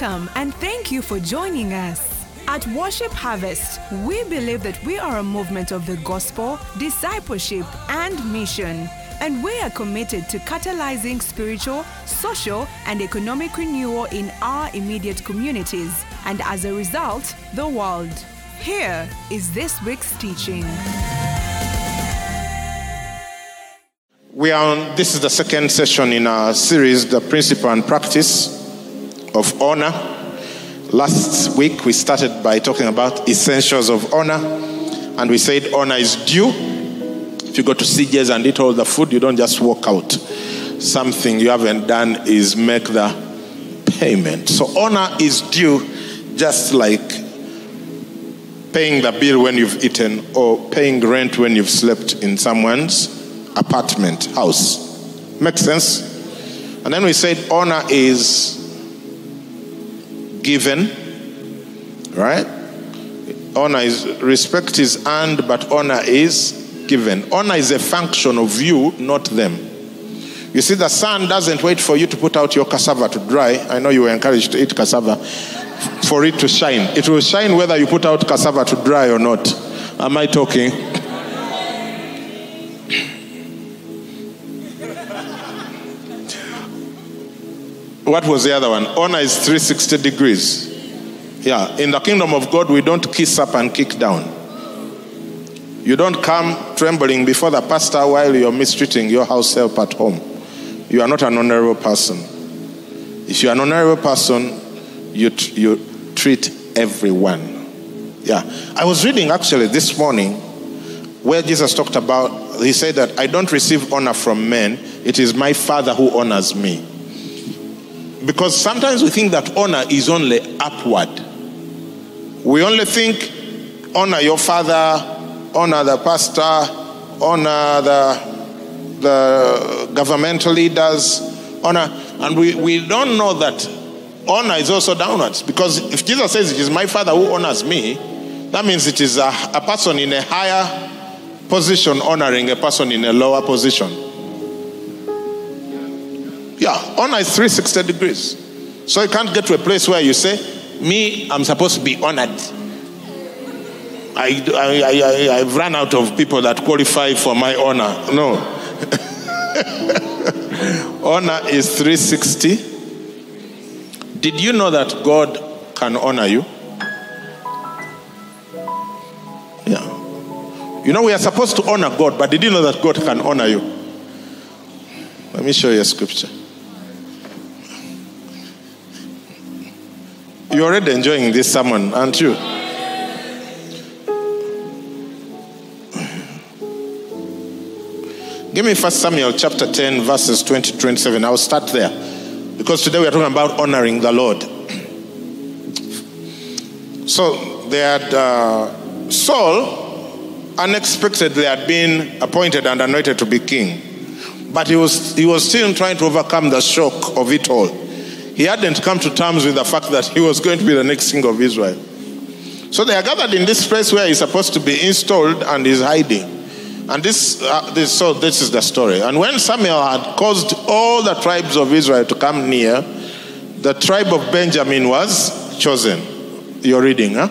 Welcome and thank you for joining us. At Worship Harvest, we believe that we are a movement of the gospel, discipleship, and mission. And we are committed to catalyzing spiritual, social, and economic renewal in our immediate communities, and as a result, the world. Here is this week's teaching. We are on, this is the second session in our series, The Principle and Practice of Honor. Last week we started by talking about essentials of honor, and we said honor is due. If you go to CJ's and eat all the food, you don't just walk out. Something you haven't done is make the payment. So honor is due just like paying the bill when you've eaten or paying rent when you've slept in someone's apartment, house. Makes sense? And then we said honor is given, right? Honor is respect is earned, but honor is given. Honor is a function of you, not them. You see, the sun doesn't wait for you to put out your cassava to dry. I know you were encouraged to eat cassava for it to shine. It will shine whether you put out cassava to dry or not. Am I talking? What was the other one? Honor is 360 degrees. Yeah, in the kingdom of God, we don't kiss up and kick down. You don't come trembling before the pastor while you're mistreating your house help at home. You are not an honorable person. If you're an honorable person, you, t- you treat everyone. Yeah. I was reading actually this morning where Jesus talked about, he said that I don't receive honor from men, it is my Father who honors me. Because sometimes we think that honor is only upward. We only think honor your father, honor the pastor, honor the, the governmental leaders, honor. And we, we don't know that honor is also downwards. Because if Jesus says it is my father who honors me, that means it is a, a person in a higher position honoring a person in a lower position. Yeah, honor is 360 degrees. So you can't get to a place where you say, Me, I'm supposed to be honored. I, I, I, I've run out of people that qualify for my honor. No. honor is 360. Did you know that God can honor you? Yeah. You know, we are supposed to honor God, but did you know that God can honor you? Let me show you a scripture. You're already enjoying this sermon, aren't you? Give me First Samuel chapter 10, verses 20 27. I'll start there. Because today we are talking about honoring the Lord. So they had uh, Saul unexpectedly had been appointed and anointed to be king. But he was he was still trying to overcome the shock of it all he hadn't come to terms with the fact that he was going to be the next king of Israel. So they are gathered in this place where he's supposed to be installed and he's hiding. And this, uh, this, so this is the story. And when Samuel had caused all the tribes of Israel to come near, the tribe of Benjamin was chosen. You're reading, huh?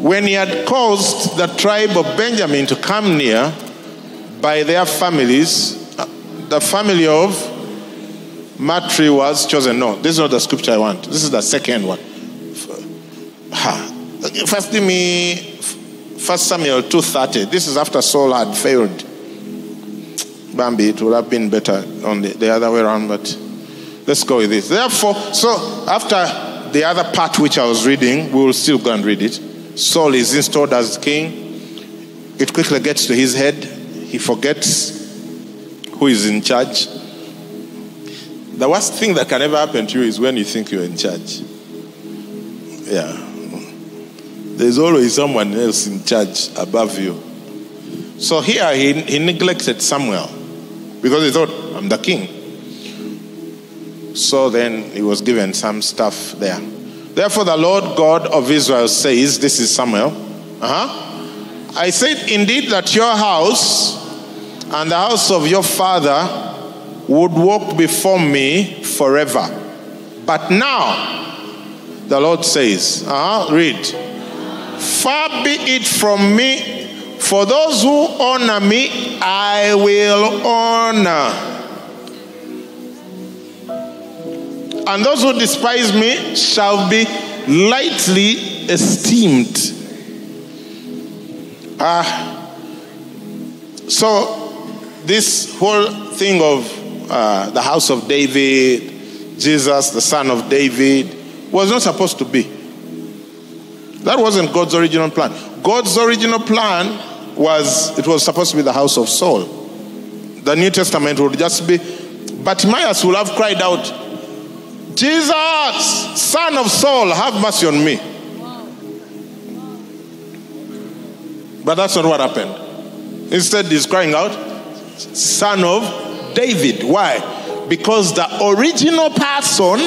When he had caused the tribe of Benjamin to come near by their families, the family of Matri was chosen. No, this is not the scripture I want. This is the second one. First, me First Samuel 2.30. This is after Saul had failed. Bambi, it would have been better on the, the other way around, but let's go with this. Therefore, so after the other part which I was reading, we will still go and read it. Saul is installed as king. It quickly gets to his head. He forgets who is in charge. The worst thing that can ever happen to you is when you think you're in charge. Yeah. There's always someone else in charge above you. So here he, he neglected Samuel because he thought, I'm the king. So then he was given some stuff there. Therefore, the Lord God of Israel says, This is Samuel. Uh-huh. I said, Indeed, that your house and the house of your father would walk before me forever. But now The Lord says, uh-huh, read. Far be it from me, for those who honor me, I will honor. And those who despise me shall be lightly esteemed. Ah, uh, so this whole thing of uh, the house of David, Jesus, the son of David, was not supposed to be. That wasn't God's original plan. God's original plan was it was supposed to be the house of Saul. The New Testament would just be, but Bartimaeus will have cried out, Jesus, son of Saul, have mercy on me. But that's not what happened. Instead, he's crying out, Son of David. Why? Because the original person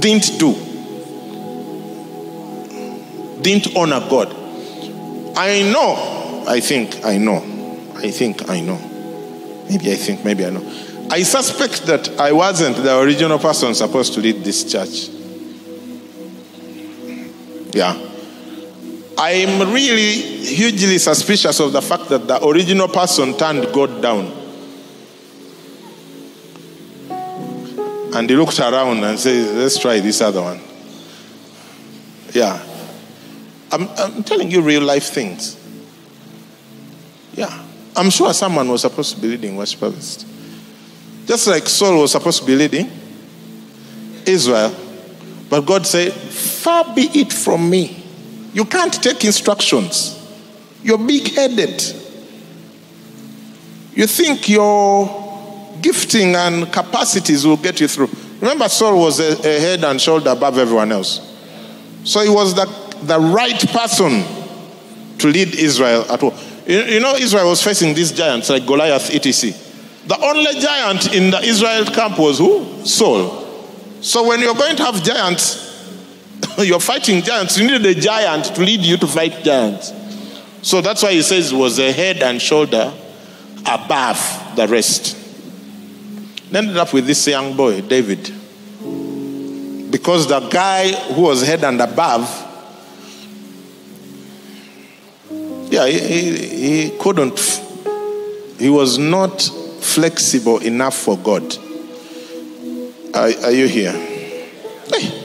didn't do, didn't honor God. I know, I think, I know, I think, I know. Maybe I think, maybe I know. I suspect that I wasn't the original person supposed to lead this church. Yeah. I'm really hugely suspicious of the fact that the original person turned God down. And he looked around and said, Let's try this other one. Yeah. I'm, I'm telling you real life things. Yeah. I'm sure someone was supposed to be leading worship harvest. Just like Saul was supposed to be leading Israel. But God said, Far be it from me you can't take instructions. You're big headed. You think your gifting and capacities will get you through. Remember, Saul was a, a head and shoulder above everyone else. So he was the, the right person to lead Israel at all. You, you know, Israel was facing these giants like Goliath, etc. The only giant in the Israel camp was who? Saul. So when you're going to have giants, You're fighting giants. You needed a giant to lead you to fight giants. So that's why he says it was a head and shoulder above the rest. Ended up with this young boy, David. Because the guy who was head and above, yeah, he, he, he couldn't, he was not flexible enough for God. Are, are you here? Hey.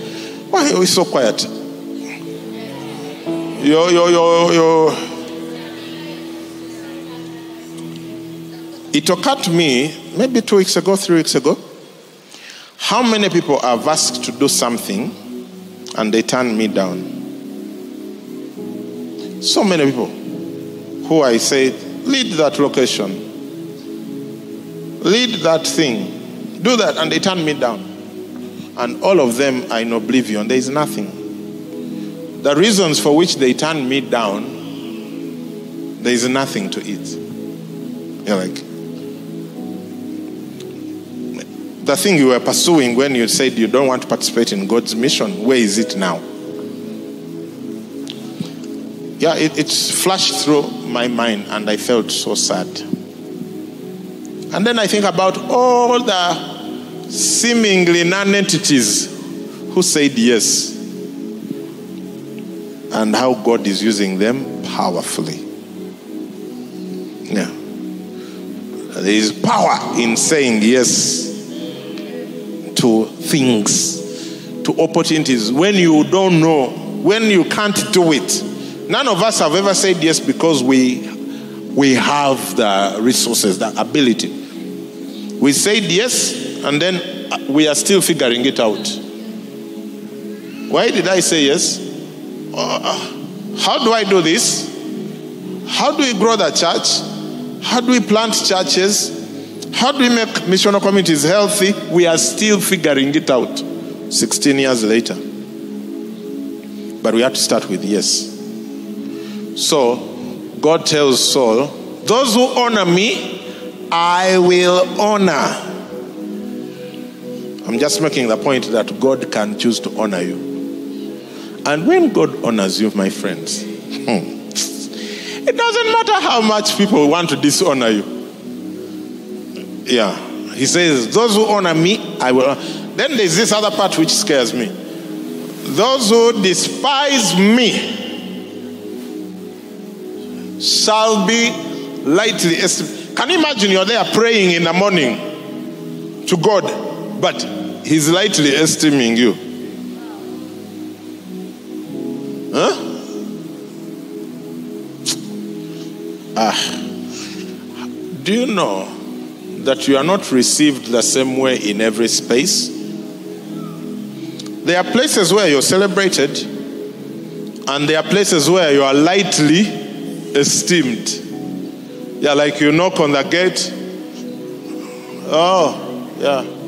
Why are we so quiet? Yo, yo, yo, yo. It occurred to me maybe two weeks ago, three weeks ago. How many people have asked to do something and they turn me down? So many people who I said, lead that location, lead that thing, do that, and they turn me down and all of them are in oblivion. There is nothing. The reasons for which they turn me down, there is nothing to it. You're like, the thing you were pursuing when you said you don't want to participate in God's mission, where is it now? Yeah, it, it's flashed through my mind and I felt so sad. And then I think about all the seemingly non entities who said yes and how God is using them powerfully. Yeah. There is power in saying yes to things, to opportunities when you don't know, when you can't do it. None of us have ever said yes because we we have the resources, the ability. We said yes and then uh, we are still figuring it out. Why did I say yes? Uh, how do I do this? How do we grow the church? How do we plant churches? How do we make missional communities healthy? We are still figuring it out 16 years later. But we have to start with yes. So, God tells Saul, Those who honor me, I will honor. I'm just making the point that God can choose to honor you. And when God honors you, my friends, hmm, it doesn't matter how much people want to dishonor you. Yeah. He says, Those who honor me, I will. Then there's this other part which scares me. Those who despise me shall be lightly. Can you imagine you're there praying in the morning to God, but He's lightly esteeming you? Huh? Ah. Do you know that you are not received the same way in every space? There are places where you're celebrated, and there are places where you are lightly esteemed. Yeah, like you knock on the gate. Oh, yeah.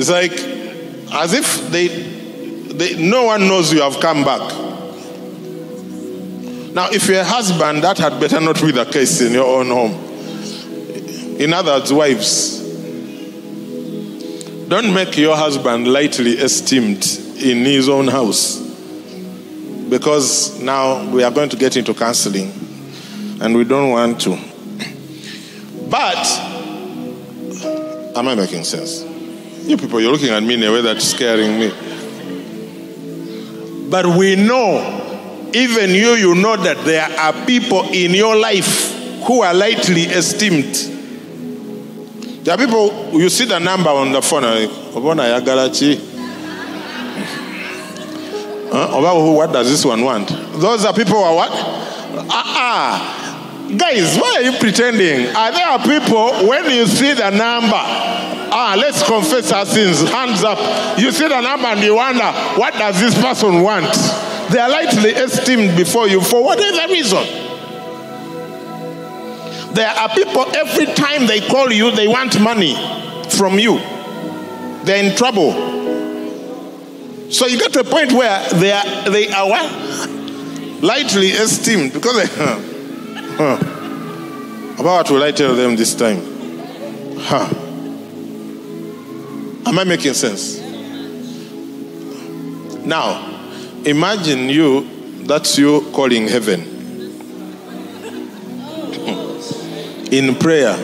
It's like as if they, they no one knows you have come back. Now, if you're a husband, that had better not be the case in your own home. In other words, wives, don't make your husband lightly esteemed in his own house. Because now we are going to get into counseling and we don't want to. But, am I making sense? You people, you're looking at me in a way that's scaring me. But we know, even you, you know that there are people in your life who are lightly esteemed. There are people, you see the number on the phone, like, Obona Yagarachi. Huh? What does this one want? Those are people who are what? Ah, uh-uh. Guys, why are you pretending? Are there people, when you see the number, ah, let's confess our sins, hands up. You see the number and you wonder, what does this person want? They are lightly esteemed before you for whatever reason. There are people every time they call you, they want money from you. They're in trouble. So you get to a point where they are they are what? Lightly esteemed because they, huh, huh. About what will I tell them this time? Huh. Am I making sense? Now, imagine you, that's you calling heaven. in prayer.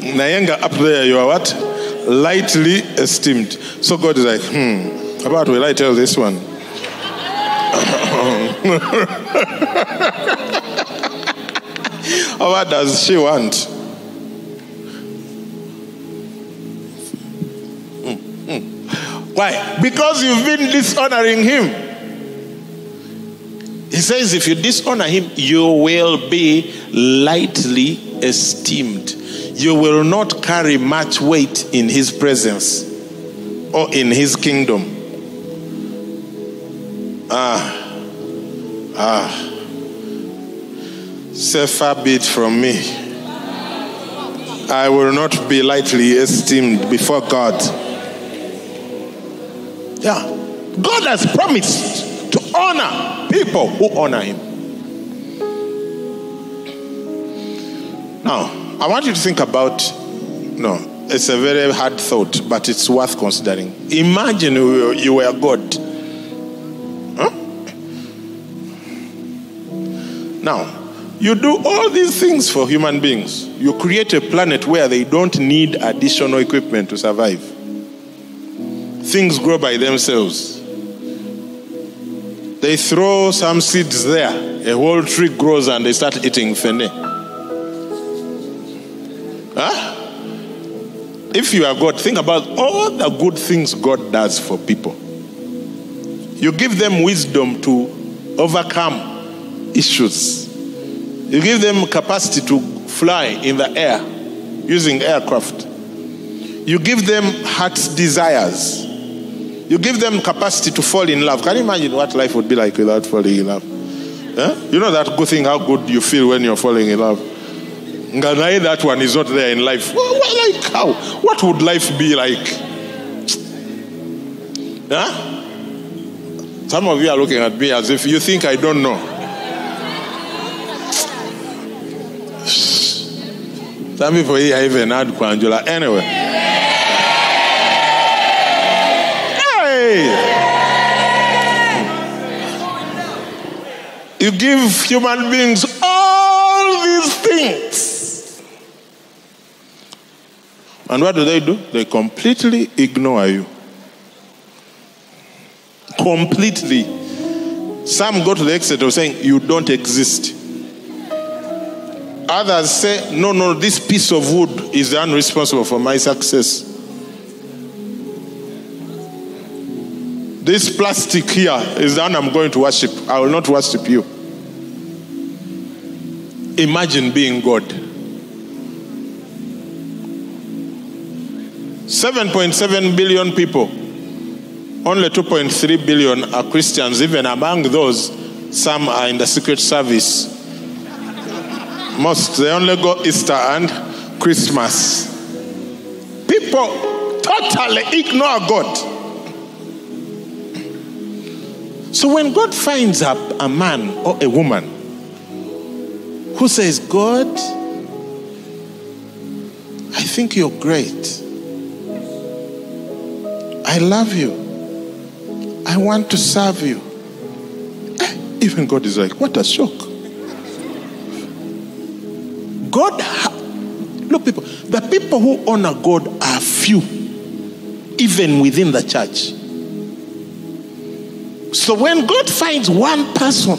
Nayenga up there, you are what? Lightly esteemed. So God is like, hmm, about will I tell this one? what does she want? Why? Because you've been dishonoring him. He says, if you dishonor him, you will be lightly esteemed. You will not carry much weight in his presence or in his kingdom. Ah, ah. Say far be it from me. I will not be lightly esteemed before God. Yeah. God has promised to honor people who honor him. Now, I want you to think about no, it's a very hard thought, but it's worth considering. Imagine you were God. Huh? Now, you do all these things for human beings. You create a planet where they don't need additional equipment to survive. Things grow by themselves. They throw some seeds there, a whole tree grows and they start eating fene. Huh? If you are God, think about all the good things God does for people. You give them wisdom to overcome issues. You give them capacity to fly in the air using aircraft. You give them heart's desires. You give them capacity to fall in love. Can you imagine what life would be like without falling in love? Huh? You know that good thing, how good you feel when you're falling in love. Nganai, that one is not there in life. Well, like how? What would life be like? Huh? Some of you are looking at me as if you think I don't know. Some people here even had Kwanjula. Anyway. You give human beings all these things. And what do they do? They completely ignore you. Completely. Some go to the extent of saying, You don't exist. Others say, No, no, this piece of wood is the one responsible for my success. This plastic here is the one I'm going to worship. I will not worship you. Imagine being God. 7.7 billion people, only 2.3 billion are Christians. Even among those, some are in the secret service. Most, they only go Easter and Christmas. People totally ignore God. So when God finds a, a man or a woman who says, God, I think you're great. I love you. I want to serve you. Eh, even God is like, what a shock. God, ha- look, people, the people who honor God are few, even within the church. So when God finds one person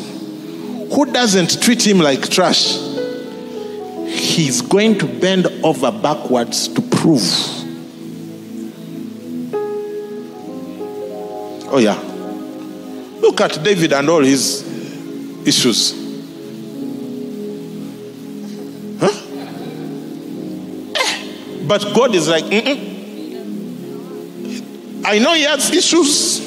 who doesn't treat him like trash, he's going to bend over backwards to prove. Oh, yeah. Look at David and all his issues. Eh, But God is like, Mm-mm. I know he has issues,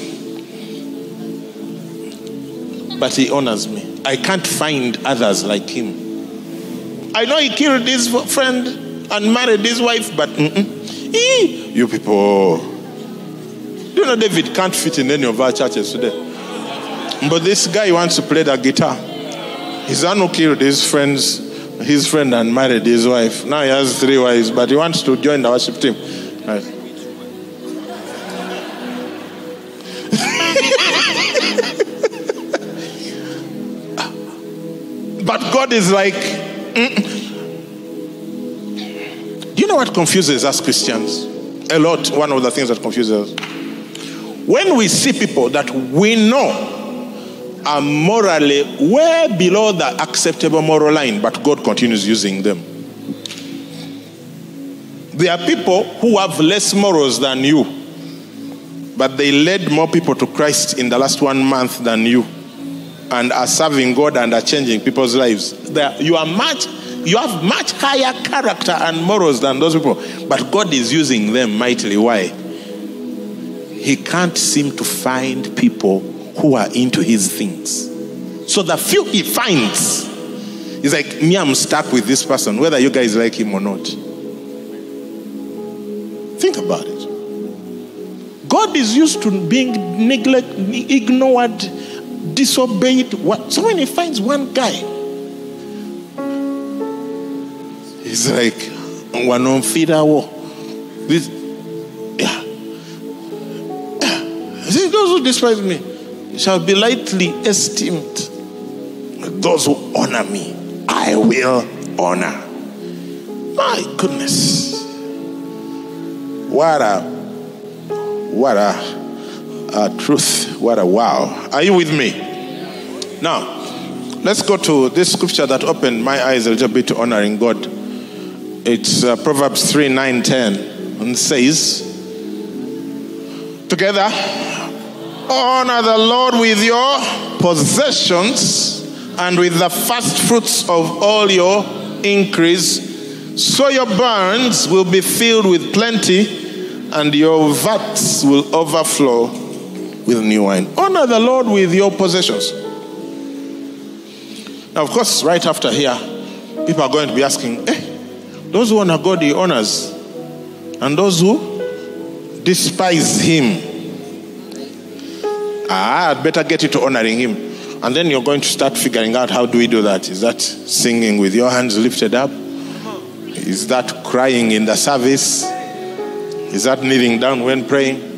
but he honors me. I can't find others like him. I know he killed his friend and married his wife, but. You people. You know David can't fit in any of our churches today? But this guy wants to play the guitar. His who killed his friends, his friend and married his wife. Now he has three wives, but he wants to join the worship team. Right. God is like, mm. do you know what confuses us Christians? A lot. One of the things that confuses us when we see people that we know are morally way below the acceptable moral line, but God continues using them. There are people who have less morals than you, but they led more people to Christ in the last one month than you, and are serving God and are changing people's lives. There, you are much, you have much higher character and morals than those people, but God is using them mightily. Why? he can't seem to find people who are into his things. So the few he finds, he's like, me, I'm stuck with this person, whether you guys like him or not. Think about it. God is used to being neglected, ignored, disobeyed. What? So when he finds one guy, he's like, one on This yeah See, those who despise me shall be lightly esteemed. Those who honor me, I will honor. My goodness. What a, what a, a truth. What a wow. Are you with me? Now, let's go to this scripture that opened my eyes a little bit to honoring God. It's uh, Proverbs 3 9 10 and says, Together, honor the Lord with your possessions and with the first fruits of all your increase, so your barns will be filled with plenty and your vats will overflow with new wine. Honor the Lord with your possessions. Now, of course, right after here, people are going to be asking, eh, those who honor God, He honors, and those who despise Him, ah, I'd better get into honoring Him. And then you're going to start figuring out how do we do that? Is that singing with your hands lifted up? Is that crying in the service? Is that kneeling down when praying?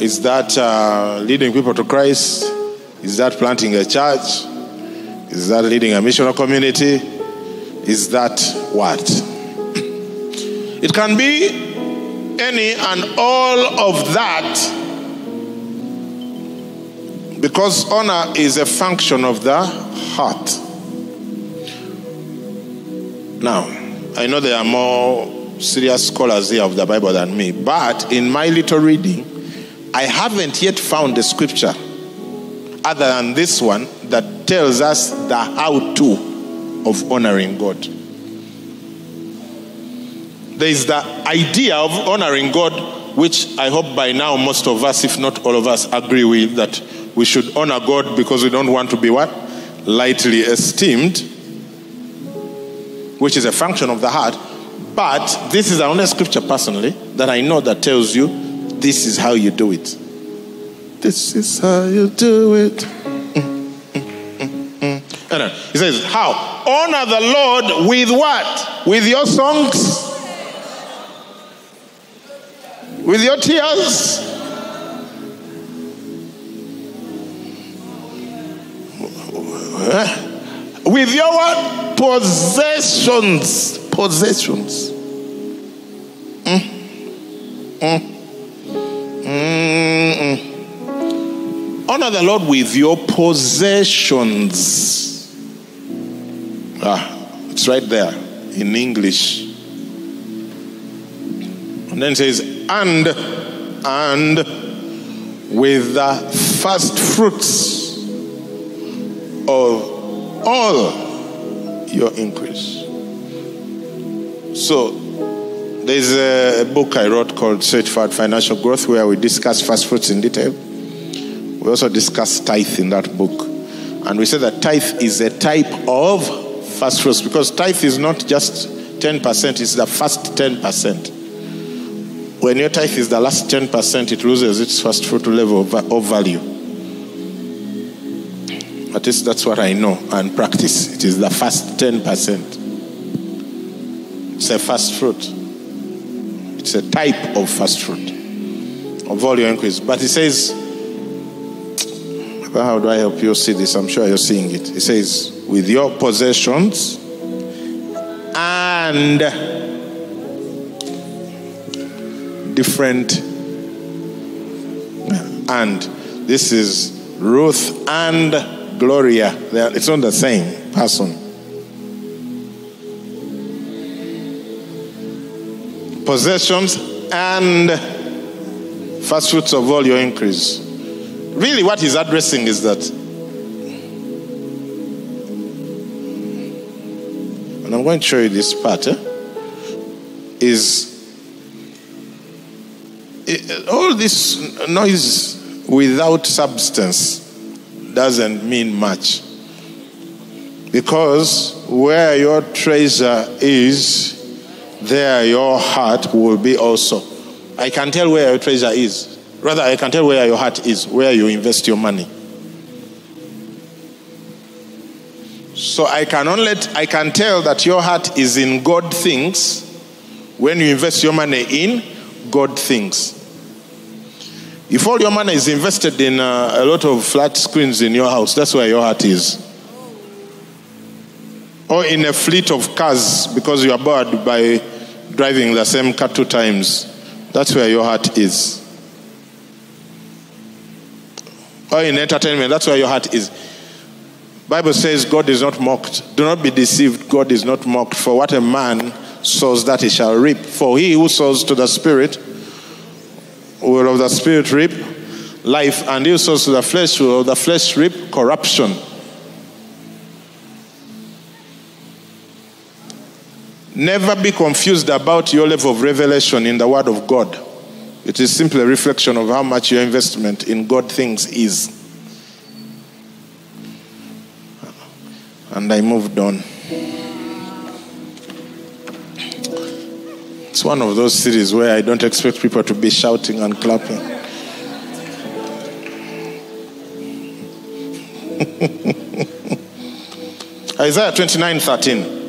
Is that uh, leading people to Christ? Is that planting a church? Is that leading a missional community? Is that what? It can be any and all of that because honor is a function of the heart. Now, I know there are more serious scholars here of the Bible than me, but in my little reading, I haven't yet found a scripture other than this one that tells us the how to of honoring God. There is the idea of honoring God, which I hope by now most of us, if not all of us, agree with that we should honor God because we don't want to be what? Lightly esteemed, which is a function of the heart. But this is the only scripture personally that I know that tells you this is how you do it. This is how you do it. And then he says, How? Honor the Lord with what? With your songs? With your tears? With your what? Possessions. Possessions. Mm. Mm. Mm-mm. Honor the Lord with your possessions. Ah, it's right there in English. And then it says, and, and with the first fruits of all your increase. So, there's a book I wrote called Search for Financial Growth where we discuss first fruits in detail. We also discuss tithe in that book. And we say that tithe is a type of first fruits because tithe is not just 10%, it's the first 10%. When your tithe is the last 10%, it loses its first fruit level of value. At least that's what I know and practice. It is the first 10%. It's a first fruit. It's a type of first fruit of all your increase. But it says, how do I help you see this? I'm sure you're seeing it. It says, with your possessions and different and this is Ruth and Gloria. It's not the same person. Possessions and first fruits of all your increase. Really, what he's addressing is that, and I'm going to show you this part, eh, is it, all this noise without substance doesn't mean much. Because where your treasure is, there your heart will be also. I can tell where your treasure is. Rather, I can tell where your heart is, where you invest your money. So I can only I can tell that your heart is in God things when you invest your money in God things. If all your money is invested in uh, a lot of flat screens in your house, that's where your heart is. Or in a fleet of cars because you are bored by driving the same car two times, that's where your heart is. Or in entertainment, that's where your heart is. Bible says God is not mocked. Do not be deceived. God is not mocked. For what a man sows, that he shall reap. For he who sows to the Spirit will of the Spirit reap life, and he who sows to the flesh will of the flesh reap corruption. Never be confused about your level of revelation in the Word of God. It is simply a reflection of how much your investment in God things is. And I moved on. It's one of those series where I don't expect people to be shouting and clapping. Isaiah 29 13.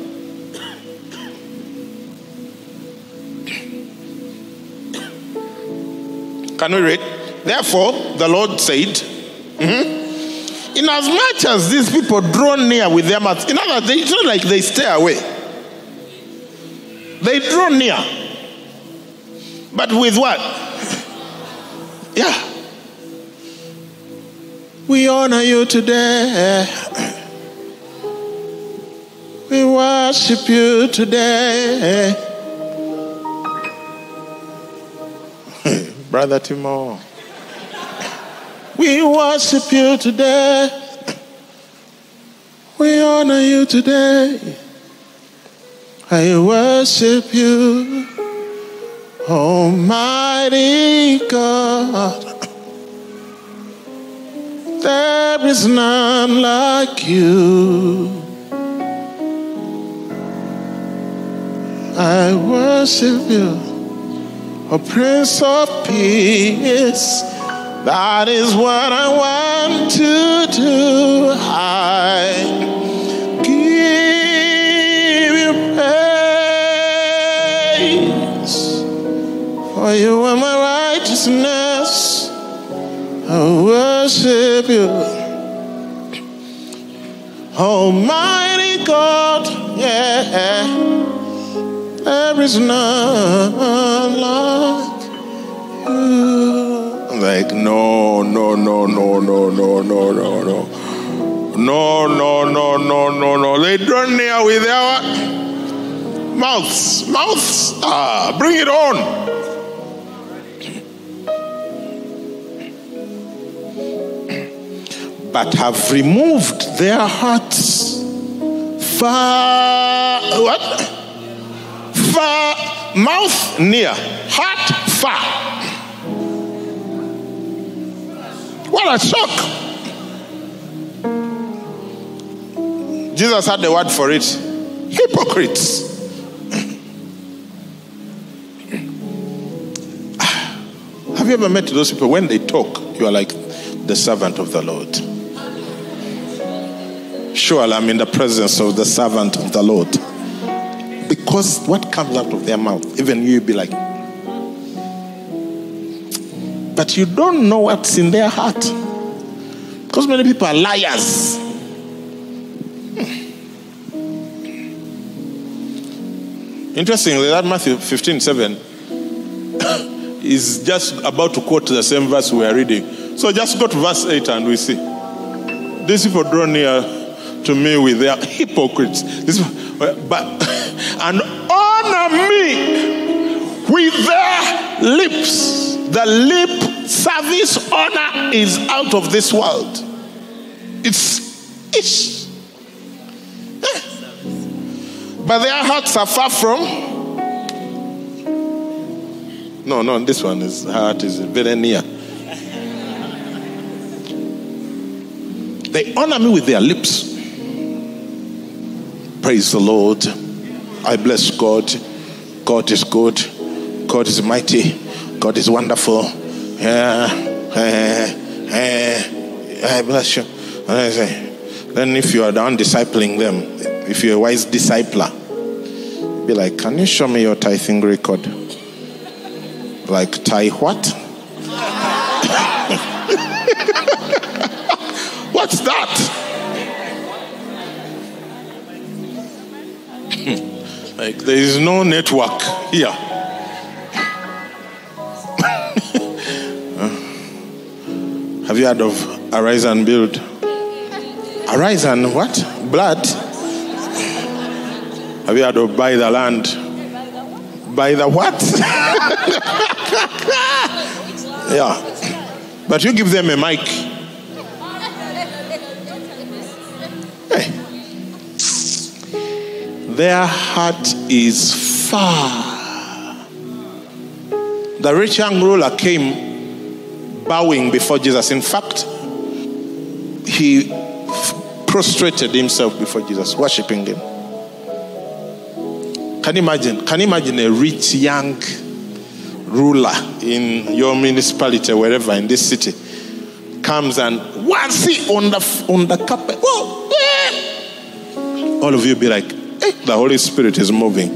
Can we read? Therefore, the Lord said, mm-hmm, Inasmuch as these people draw near with their mouths, in other words, it's not like they stay away. They draw near. But with what? Yeah. We honor you today. We worship you today. Brother Timo. We worship you today. We honor you today. I worship you, Almighty God. There is none like you. I worship you, a Prince of Peace. That is what I want to do. I give you praise, for you are my righteousness. I worship you, Almighty God. Yeah, there is none like you. Like, no, no, no, no, no, no, no, no, no. No, no, no, no, no, no. They draw near with their mouths. Mouths. Ah, bring it on. But have removed their hearts far. What? Far. Mouth near. Heart far. What a shock. Jesus had the word for it hypocrites. Have you ever met those people? When they talk, you are like the servant of the Lord. Surely I'm in the presence of the servant of the Lord. Because what comes out of their mouth, even you be like, but you don't know what's in their heart. Because many people are liars. Hmm. Interestingly, that Matthew 15 7 is just about to quote the same verse we are reading. So just go to verse 8 and we see. These people draw near to me with their hypocrites. This, but and honor me with their lips. The lip service honor is out of this world. It's ish. Eh. But their hearts are far from. No, no, this one is heart is very near. They honor me with their lips. Praise the Lord. I bless God. God is good. God is mighty. God is wonderful. Yeah. Uh, uh, I bless you. Then if you are done discipling them, if you're a wise discipler, be like, can you show me your tithing record? Like, tie what? What's that? Like, there is no network here. Have you heard of Arise and Build? Arise and what? Blood? Have you heard of Buy the Land? Buy the what? yeah. But you give them a mic. Their heart is far. The rich young ruler came bowing before Jesus. In fact, he prostrated himself before Jesus, worshiping him. Can you imagine? Can you imagine a rich young ruler in your municipality, wherever in this city, comes and once he on the on the carpet, whoa, eh. all of you be like, the Holy Spirit is moving.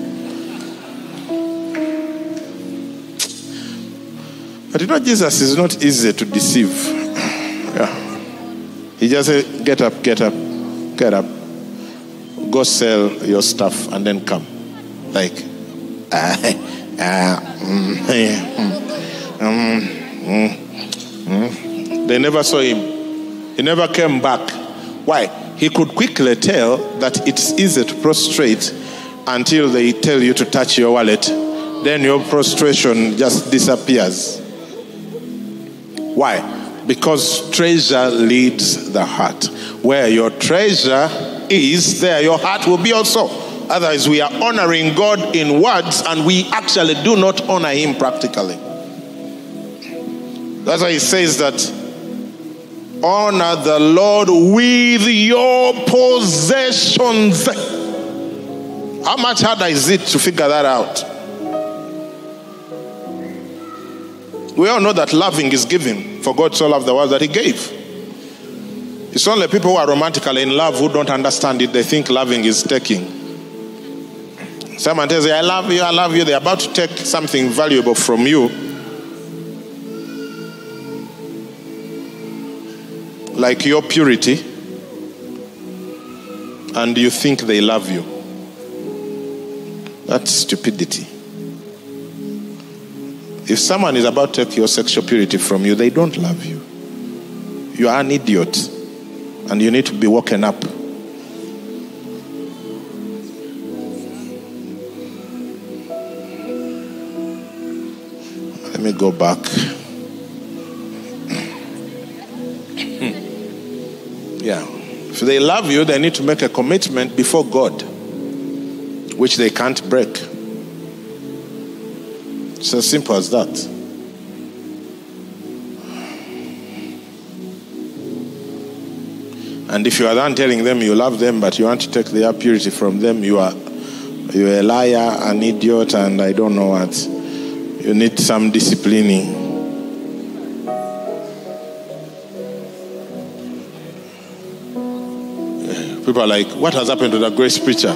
But you know, Jesus is not easy to deceive. Yeah. He just said, get up, get up, get up. Go sell your stuff and then come. Like, Uh, mm, mm, mm, mm. They never saw him. He never came back. Why? He could quickly tell that it's easy to prostrate until they tell you to touch your wallet. Then your prostration just disappears. Why? Because treasure leads the heart. Where your treasure is, there your heart will be also. Otherwise, we are honoring God in words and we actually do not honor Him practically. That's why He says that honor the Lord with your possessions. How much harder is it to figure that out? We all know that loving is giving, for God so loved the world that He gave. It's only people who are romantically in love who don't understand it. They think loving is taking. Someone tells you, I love you, I love you. They're about to take something valuable from you. Like your purity, and you think they love you. That's stupidity. If someone is about to take your sexual purity from you, they don't love you. You are an idiot, and you need to be woken up. Let me go back. If they love you, they need to make a commitment before God, which they can't break. It's as simple as that. And if you are then telling them you love them, but you want to take their purity from them, you are you're a liar, an idiot, and I don't know what. You need some disciplining. People are like, what has happened to that grace preacher?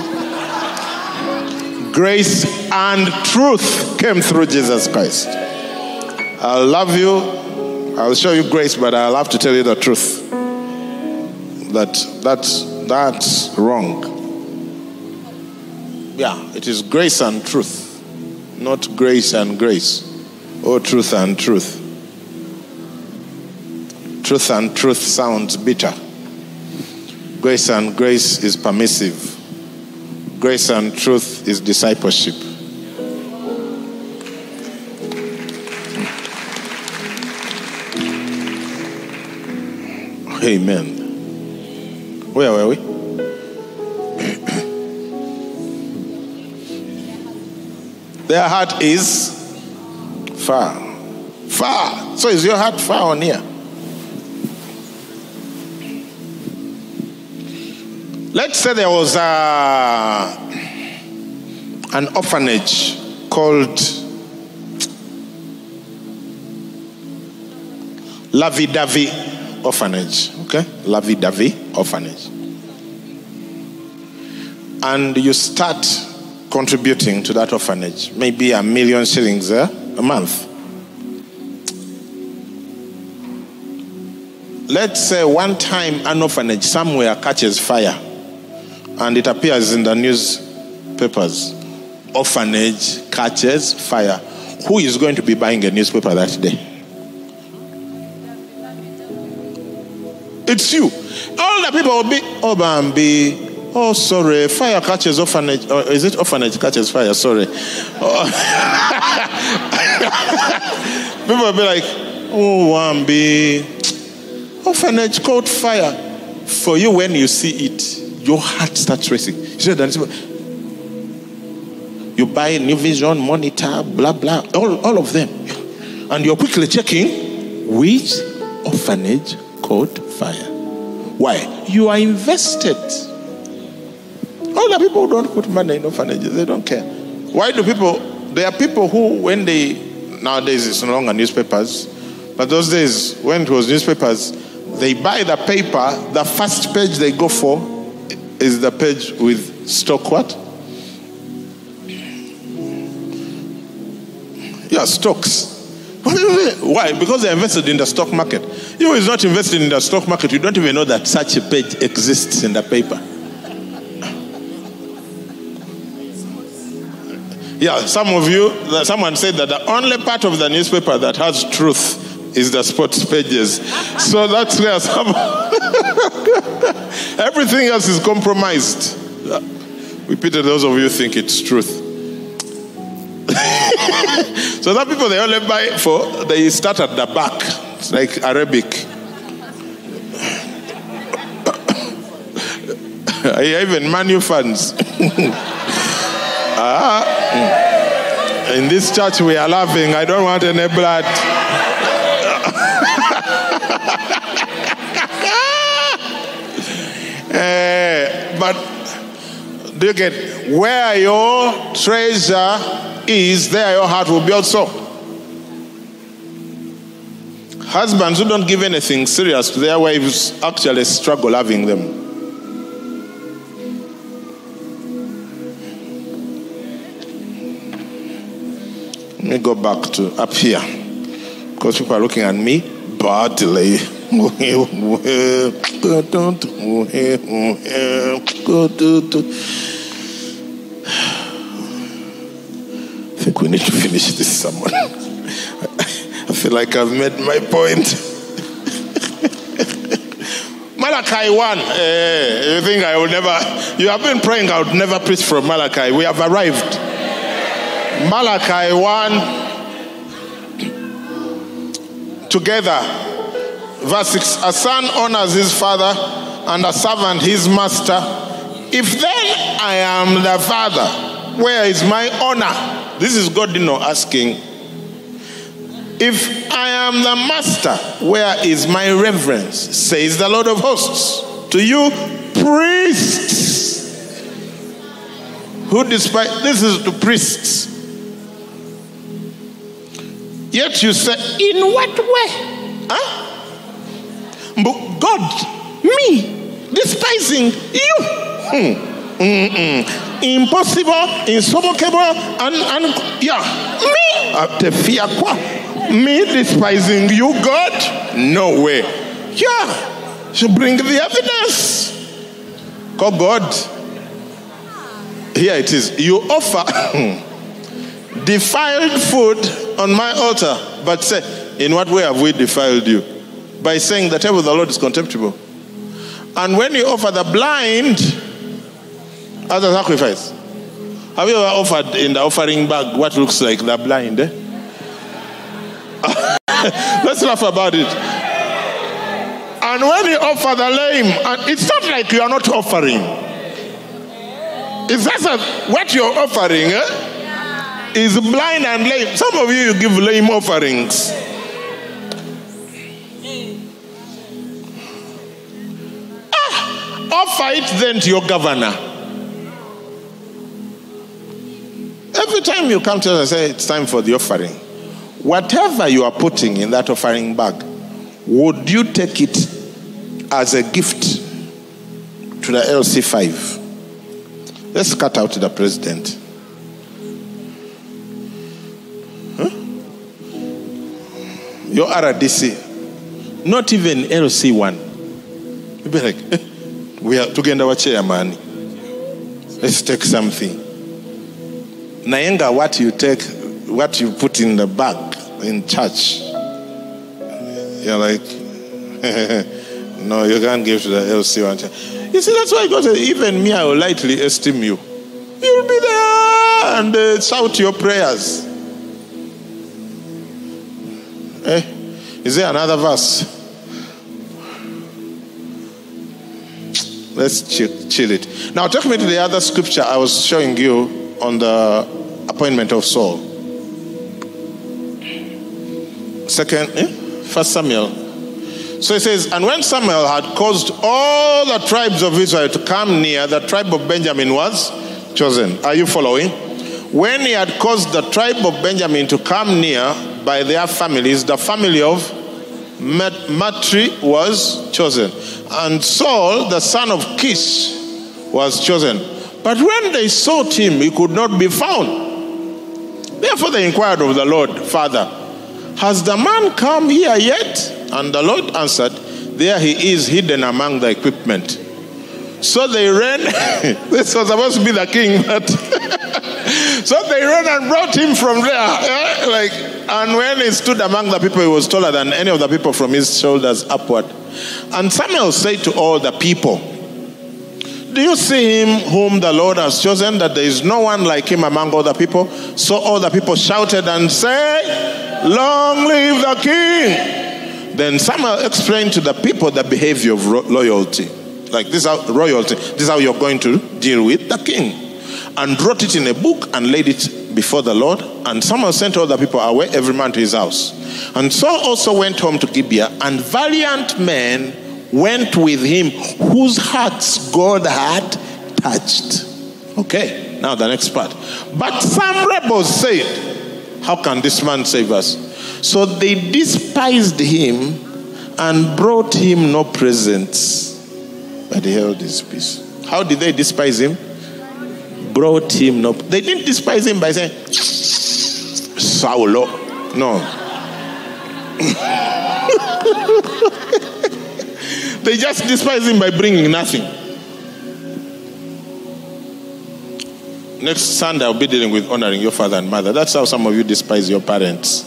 grace and truth came through Jesus Christ. I'll love you. I'll show you grace, but I'll have to tell you the truth. That that's that's wrong. Yeah, it is grace and truth, not grace and grace, or truth and truth. Truth and truth sounds bitter. Grace and grace is permissive. Grace and truth is discipleship. Amen. Where were we? Their heart is far. Far. So is your heart far or near? Let's say there was a, an orphanage called Lavi Davi Orphanage. Okay? Lavi Davi Orphanage. And you start contributing to that orphanage, maybe a million shillings eh, a month. Let's say one time an orphanage somewhere catches fire and it appears in the newspapers. Orphanage catches fire. Who is going to be buying a newspaper that day? It's you. All the people will be, oh, Bambi, oh, sorry, fire catches orphanage. Or is it orphanage catches fire? Sorry. Oh. people will be like, oh, Bambi, orphanage caught fire. For you, when you see it, your heart starts racing. You said you buy new vision, monitor, blah, blah, all, all of them. And you're quickly checking which orphanage caught fire. Why? You are invested. All the people who don't put money in orphanages, they don't care. Why do people? There are people who, when they, nowadays it's no longer newspapers, but those days, when it was newspapers, they buy the paper, the first page they go for is the page with stock what? Yeah, stocks. Why? Because they invested in the stock market. You is not invested in the stock market, you don't even know that such a page exists in the paper. Yeah, some of you, someone said that the only part of the newspaper that has truth is the sports pages. So that's where some. Everything else is compromised. We pity those of you think it's truth. so that people they only buy for they start at the back. It's like Arabic. Even manu fans. ah, in this church we are laughing. I don't want any blood. Uh, but do you get where your treasure is, there your heart will be also. Husbands who don't give anything serious to their wives actually struggle having them. Let me go back to up here because people are looking at me badly. I think we need to finish this sermon. I feel like I've made my point. Malachi 1. Eh, you think I will never, you have been praying I would never preach from Malachi. We have arrived. Malachi 1. Together. Verse 6 A son honors his father, and a servant his master. If then I am the father, where is my honor? This is God, you know, asking, If I am the master, where is my reverence? Says the Lord of hosts. To you, priests, who despite, this is to priests. Yet you say, In what way? Huh? But God, me, despising you. Hmm. Impossible, insupportable, and, and yeah, me, After uh, me despising you, God? No way. Yeah, she bring the evidence. Call God. Here it is. You offer defiled food on my altar, but say, in what way have we defiled you? By saying the table of the Lord is contemptible. And when you offer the blind, as a sacrifice. Have you ever offered in the offering bag what looks like the blind? Eh? Let's laugh about it. And when you offer the lame, and it's not like you are not offering. It's just that what you're offering eh, is blind and lame. Some of you, you give lame offerings. Offer it then to your governor. Every time you come to us and say it's time for the offering, whatever you are putting in that offering bag, would you take it as a gift to the LC5? Let's cut out the president. Huh? Your RDC, not even LC1. You'll be like, eh, we are together, our chairman. Let's take something. Naenga, what you take, what you put in the bag in church, you're like, no, you can't give to the LC one. You see, that's why God said, even me, I will lightly esteem you. You'll be there and uh, shout your prayers. Eh? Is there another verse? Let's chill, chill it. Now, take me to the other scripture I was showing you on the appointment of Saul. Second, eh? First Samuel. So it says, and when Samuel had caused all the tribes of Israel to come near, the tribe of Benjamin was chosen. Are you following? When he had caused the tribe of Benjamin to come near by their families, the family of Matri was chosen. And Saul, the son of Kish, was chosen. But when they sought him, he could not be found. Therefore they inquired of the Lord, Father, has the man come here yet? And the Lord answered, There he is hidden among the equipment. So they ran. this was supposed to be the king, but so they ran and brought him from there. eh, Like, and when he stood among the people, he was taller than any of the people from his shoulders upward. And Samuel said to all the people, Do you see him whom the Lord has chosen, that there is no one like him among all the people? So all the people shouted and said, Long live the king. Then Samuel explained to the people the behavior of loyalty. Like this is how royalty, this is how you're going to deal with the king. And wrote it in a book and laid it before the Lord. And Samuel sent all the people away, every man to his house. And Saul also went home to Gibeah, and valiant men went with him whose hearts God had touched. Okay, now the next part. But some rebels said, How can this man save us? So they despised him and brought him no presents, but he held his peace. How did they despise him? Brought him no. They didn't despise him by saying, Saulo. No. they just despise him by bringing nothing. Next Sunday, I'll be dealing with honoring your father and mother. That's how some of you despise your parents.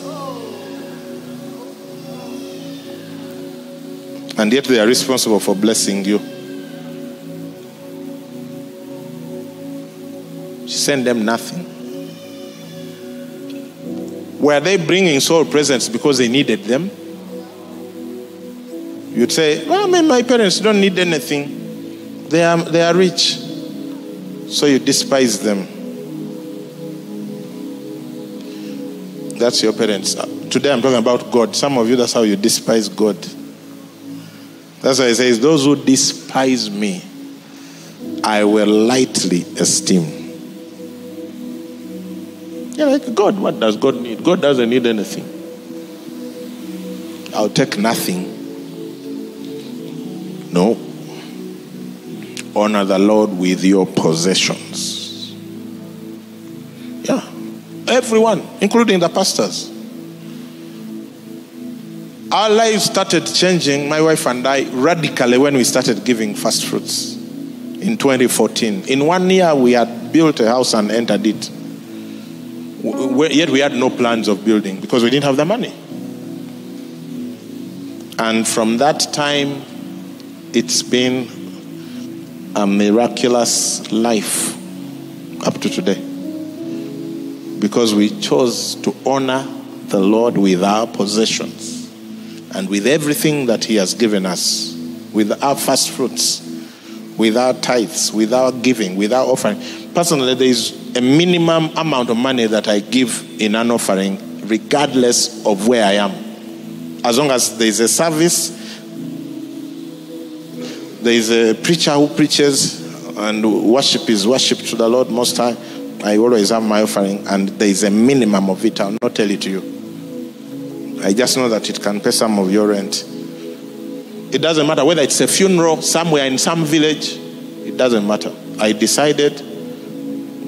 And yet they are responsible for blessing you. Send them nothing. Were they bringing Saul presents because they needed them? You'd say, Well, I mean, my parents don't need anything. They are, they are rich. So you despise them. That's your parents. Uh, Today I'm talking about God. Some of you, that's how you despise God. That's why it says, Those who despise me, I will lightly esteem. You're like, God, what does God need? God doesn't need anything. I'll take nothing. No. Honor the Lord with your possessions. Yeah. Everyone, including the pastors. Our lives started changing, my wife and I, radically when we started giving first fruits in 2014. In one year, we had built a house and entered it. Yet we had no plans of building because we didn't have the money. And from that time, it's been a miraculous life up to today. Because we chose to honor the Lord with our possessions and with everything that He has given us, with our first fruits, with our tithes, with our giving, with our offering. Personally, there is a minimum amount of money that I give in an offering, regardless of where I am. As long as there is a service, there is a preacher who preaches, and worship is worship to the Lord Most High. I always have my offering, and there is a minimum of it. I'll not tell it to you. I just know that it can pay some of your rent. It doesn't matter whether it's a funeral somewhere in some village, it doesn't matter. I decided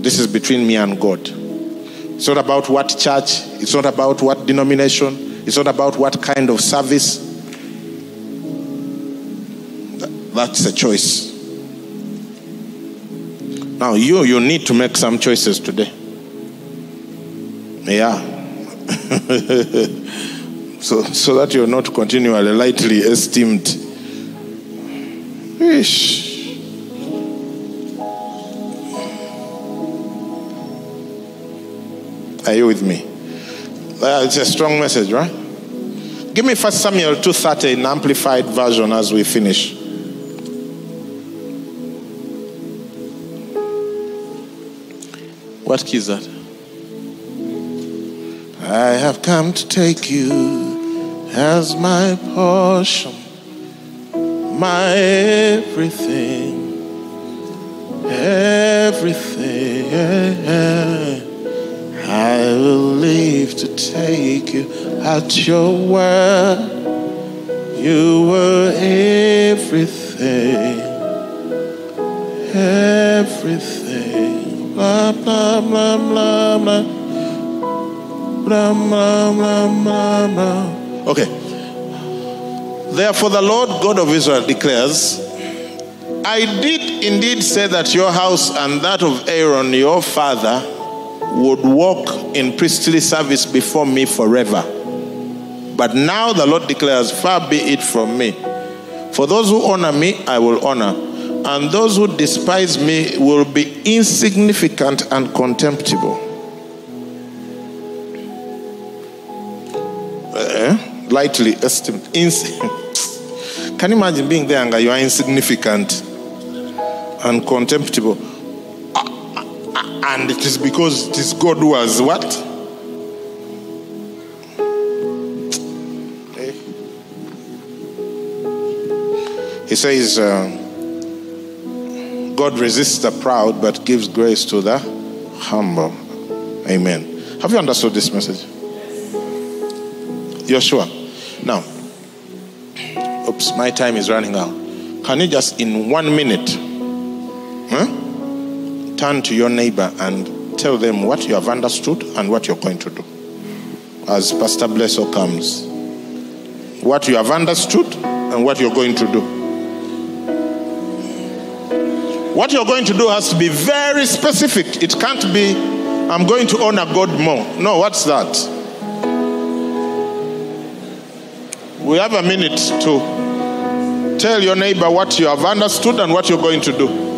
this is between me and God. It's not about what church, it's not about what denomination, it's not about what kind of service. That's a choice. Now, you, you need to make some choices today. Yeah. so, so that you're not continually lightly esteemed. Ish. Are you with me? Uh, it's a strong message, right? Give me First Samuel 2.30 in amplified version as we finish. What key is that? I have come to take you as my portion, my everything, everything. I will leave to take you at your word. You were everything, everything. Blah, blah, blah, blah, blah. Blah, blah, blah, blah, blah. Okay. Therefore, the Lord God of Israel declares, I did indeed say that your house and that of Aaron your father would walk in priestly service before me forever. But now the Lord declares, Far be it from me. For those who honor me, I will honor, and those who despise me will be insignificant and contemptible. Eh? Lightly esteemed. Ins- Can you imagine being there and you are insignificant and contemptible? And it is because it is God who has what? Eh? He says, uh, God resists the proud but gives grace to the humble. Amen. Have you understood this message? You're sure? Now, oops, my time is running out. Can you just, in one minute? Turn to your neighbor and tell them what you have understood and what you're going to do. As Pastor Blesso comes, what you have understood and what you're going to do. What you're going to do has to be very specific. It can't be, I'm going to honor God more. No, what's that? We have a minute to tell your neighbor what you have understood and what you're going to do.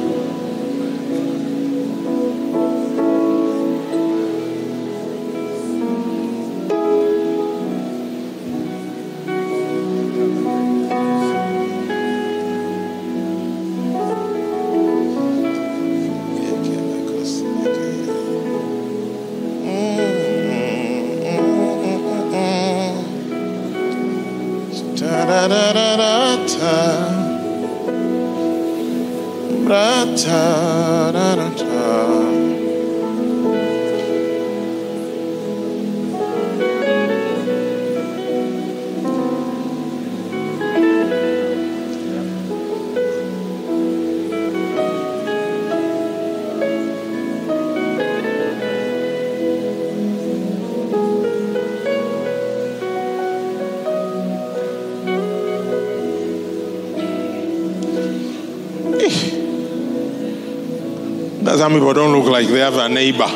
Some people don't look like they have a neighbor.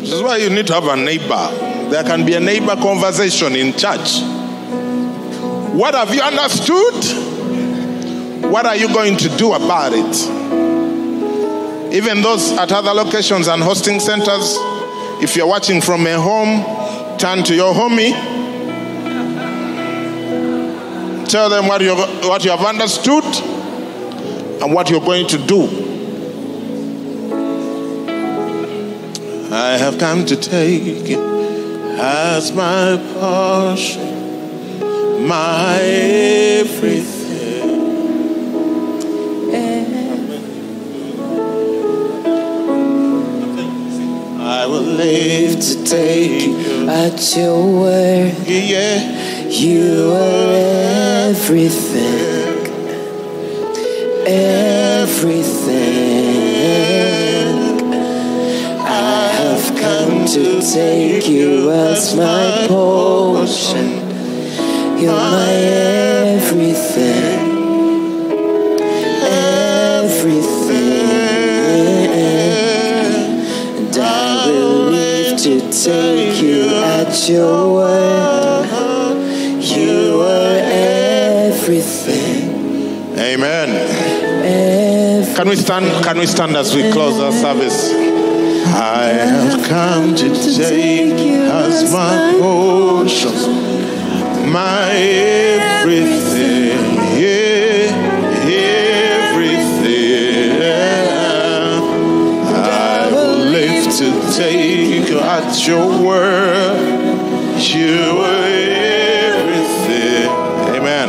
This is why you need to have a neighbor. There can be a neighbor conversation in church. What have you understood? What are you going to do about it? Even those at other locations and hosting centers, if you're watching from a home, turn to your homie. Tell them what you what you have understood and what you're going to do. I have come to take it as my portion, my everything. I will live to take you at your word. Yeah, You are everything, everything. To take you as my portion. You're my everything, everything. And I will live to take you at your word. You are everything. Amen. everything. Can we stand? Can we stand as we close our service? I have come to take as my portion, my everything, yeah, everything. I will live to take at your word. You are everything. Amen.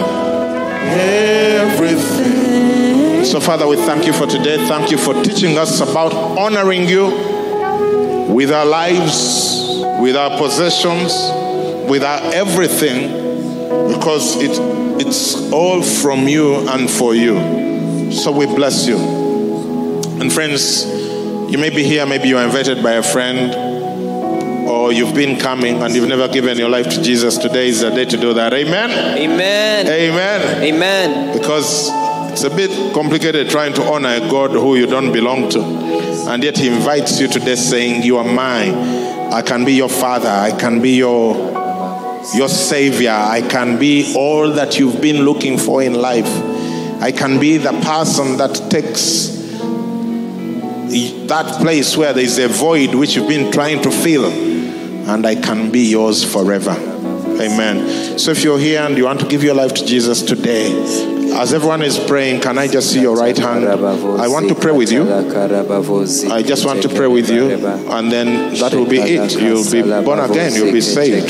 Everything. So, Father, we thank you for today. Thank you for teaching us about honoring you with our lives, with our possessions, with our everything, because it, it's all from you and for you. So we bless you. And friends, you may be here, maybe you are invited by a friend, or you've been coming and you've never given your life to Jesus. Today is the day to do that. Amen. Amen. Amen. Amen. Because it's a bit complicated trying to honor a God who you don't belong to. And yet he invites you today saying, You are mine. I can be your father. I can be your your savior. I can be all that you've been looking for in life. I can be the person that takes that place where there is a void which you've been trying to fill, and I can be yours forever. Amen. So if you're here and you want to give your life to Jesus today, as everyone is praying, can I just see your right hand? I want to pray with you. I just want to pray with you, and then that will be it. You'll be born again, you'll be saved.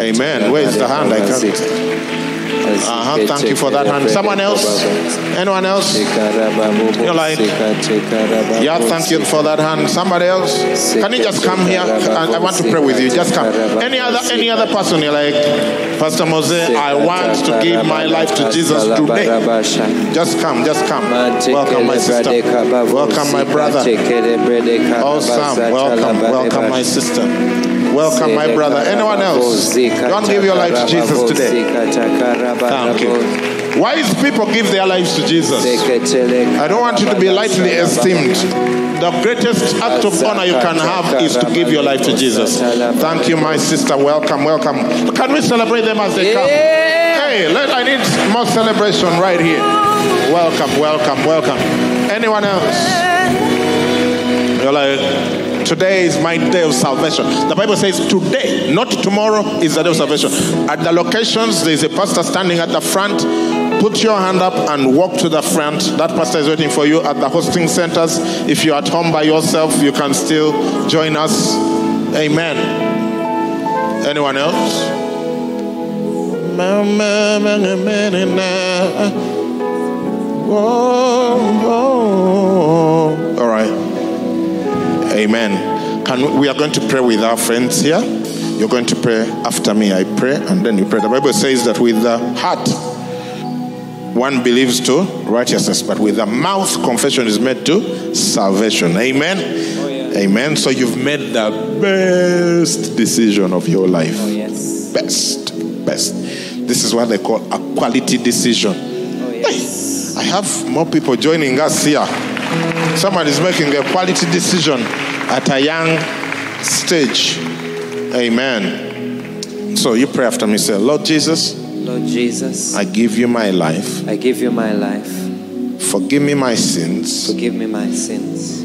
Amen. Where is the hand? I can't. Uh-huh. Thank you for that hand. Someone else? Anyone else? You're like, yeah, thank you for that hand. Somebody else? Can you just come here? I, I want to pray with you. Just come. Any other any other person? You're like, Pastor Mose, I want to give my life to Jesus today. Just come, just come. Welcome, my sister. Welcome, my brother. Awesome. Welcome, welcome, my sister. Welcome, my brother. Anyone else? To give your life to Jesus today? Thank you. Wise people give their lives to Jesus. I don't want you to be lightly esteemed. The greatest act of honor you can have is to give your life to Jesus. Thank you, my sister. Welcome, welcome. Can we celebrate them as they come? Hey, let, I need more celebration right here. Welcome, welcome, welcome. Anyone else? You're like, Today is my day of salvation. The Bible says today, not tomorrow, is the day of salvation. At the locations, there is a pastor standing at the front. Put your hand up and walk to the front. That pastor is waiting for you at the hosting centers. If you're at home by yourself, you can still join us. Amen. Anyone else? All right. Amen. Can we, we are going to pray with our friends here. You're going to pray after me. I pray and then you pray. The Bible says that with the heart one believes to righteousness, but with the mouth confession is made to salvation. Amen. Oh, yeah. Amen. So you've made the best decision of your life. Oh, yes. Best, best. This is what they call a quality decision. Oh, yes. I have more people joining us here. Someone is making a quality decision at a young stage. Amen. So you pray after me, say, Lord Jesus, Lord Jesus, I give you my life. I give you my life. Forgive me my sins Forgive me my sins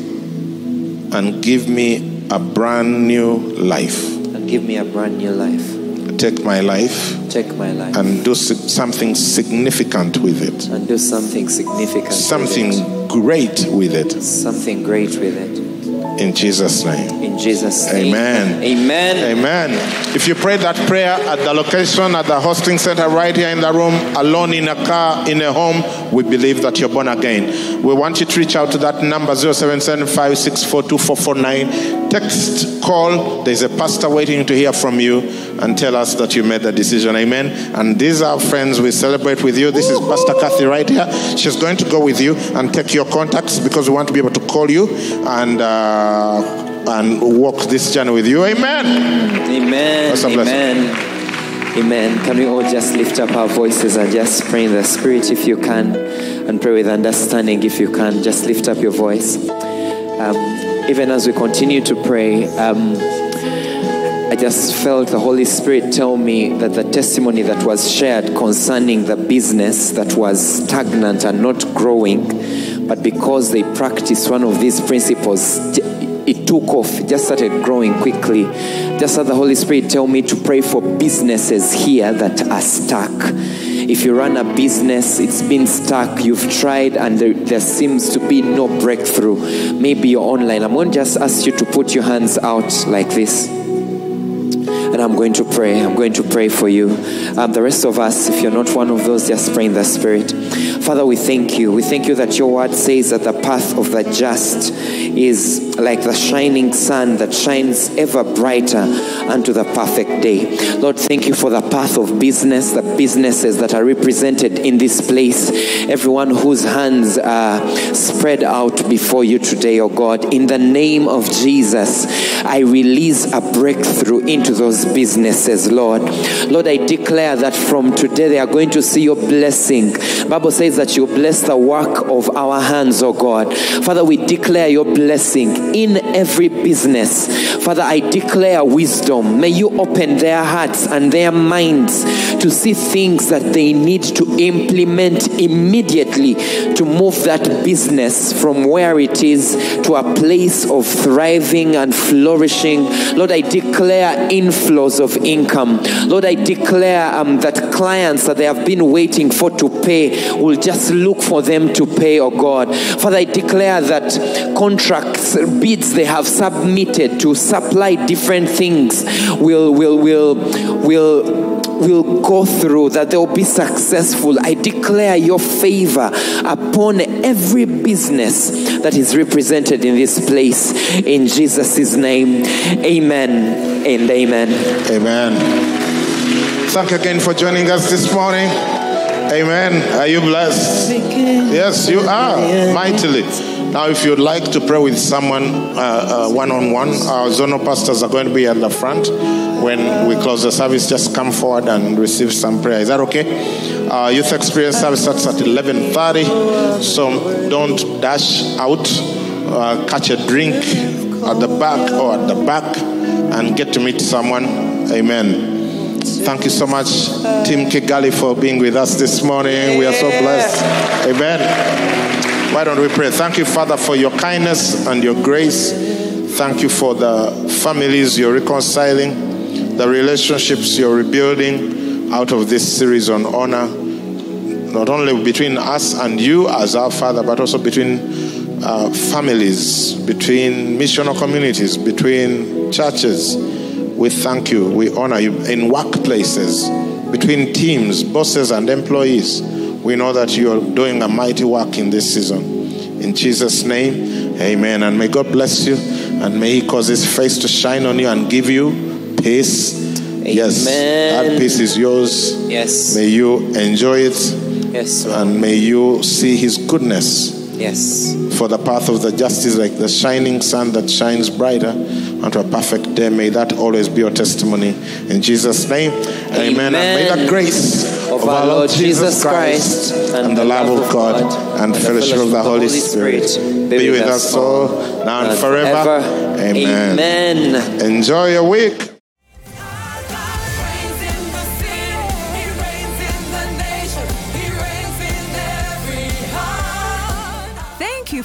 and give me a brand new life. and give me a brand new life. Take my life Take my life and do something significant with it, and do something significant. with something it. great with it. something great with it. In Jesus' name. In Jesus' name. Amen. Amen. Amen. If you pray that prayer at the location, at the hosting center, right here in the room, alone in a car, in a home, we believe that you're born again. We want you to reach out to that number 0775642449. Text, call. There's a pastor waiting to hear from you and tell us that you made the decision. Amen. And these are friends we celebrate with you. This is Pastor Kathy right here. She's going to go with you and take your contacts because we want to be able to call you and. Uh, and walk this journey with you. Amen. Amen. That's a blessing. Amen. Amen. Can we all just lift up our voices and just pray in the Spirit if you can, and pray with understanding if you can. Just lift up your voice. Um, even as we continue to pray, um, I just felt the Holy Spirit tell me that the testimony that was shared concerning the business that was stagnant and not growing, but because they practiced one of these principles, it took off, it just started growing quickly. Just had the Holy Spirit tell me to pray for businesses here that are stuck. If you run a business, it's been stuck, you've tried, and there, there seems to be no breakthrough. Maybe you're online. I'm going to just ask you to put your hands out like this and I'm going to pray. I'm going to pray for you. Um, the rest of us, if you're not one of those, just pray in the Spirit. Father, we thank you. We thank you that your word says that the path of the just is like the shining sun that shines ever brighter unto the perfect day. Lord, thank you for the path of business, the businesses that are represented in this place, everyone whose hands are spread out before you today, oh God. In the name of Jesus, I release a breakthrough into those businesses, Lord. Lord, I declare that from today they are going to see your blessing. Bible says that you bless the work of our hands, oh God. Father, we declare your blessing in every business. Father, I declare wisdom. May you open their hearts and their minds to see things that they need to implement immediately to move that business from where it is to a place of thriving and flourishing. Lord, I declare inflows of income. Lord, I declare um, that clients that they have been waiting for to pay will just look for them to pay, oh God. Father, I declare that contracts, bids they have submitted to supply different things will, will, will, will will go through, that they will be successful. I declare your favor upon every business that is represented in this place. In Jesus' name, amen and amen. Amen. Thank you again for joining us this morning. Amen. Are you blessed? Yes, you are mightily. Now, if you'd like to pray with someone one on one, our zonal pastors are going to be at the front. When we close the service, just come forward and receive some prayer. Is that okay? Uh, youth experience service starts at 11:30, so don't dash out. Uh, catch a drink at the back or at the back and get to meet someone. Amen. Thank you so much, Team Kigali, for being with us this morning. We are so blessed. Amen. Why don't we pray? Thank you, Father, for your kindness and your grace. Thank you for the families you're reconciling, the relationships you're rebuilding out of this series on honor, not only between us and you as our Father, but also between uh, families, between missional communities, between churches. We thank you. We honor you in workplaces, between teams, bosses, and employees. We know that you are doing a mighty work in this season. In Jesus' name, amen. And may God bless you and may He cause His face to shine on you and give you peace. Yes, that peace is yours. Yes. May you enjoy it Yes. And may you see His goodness. Yes. For the path of the justice, like the shining sun that shines brighter unto a perfect day. May that always be your testimony. In Jesus' name, amen. And may Amen. grace Of our Lord Jesus Christ and the love of God and fellowship of the Holy Spirit be with us all now and forever. Amen. Amen. Enjoy your week.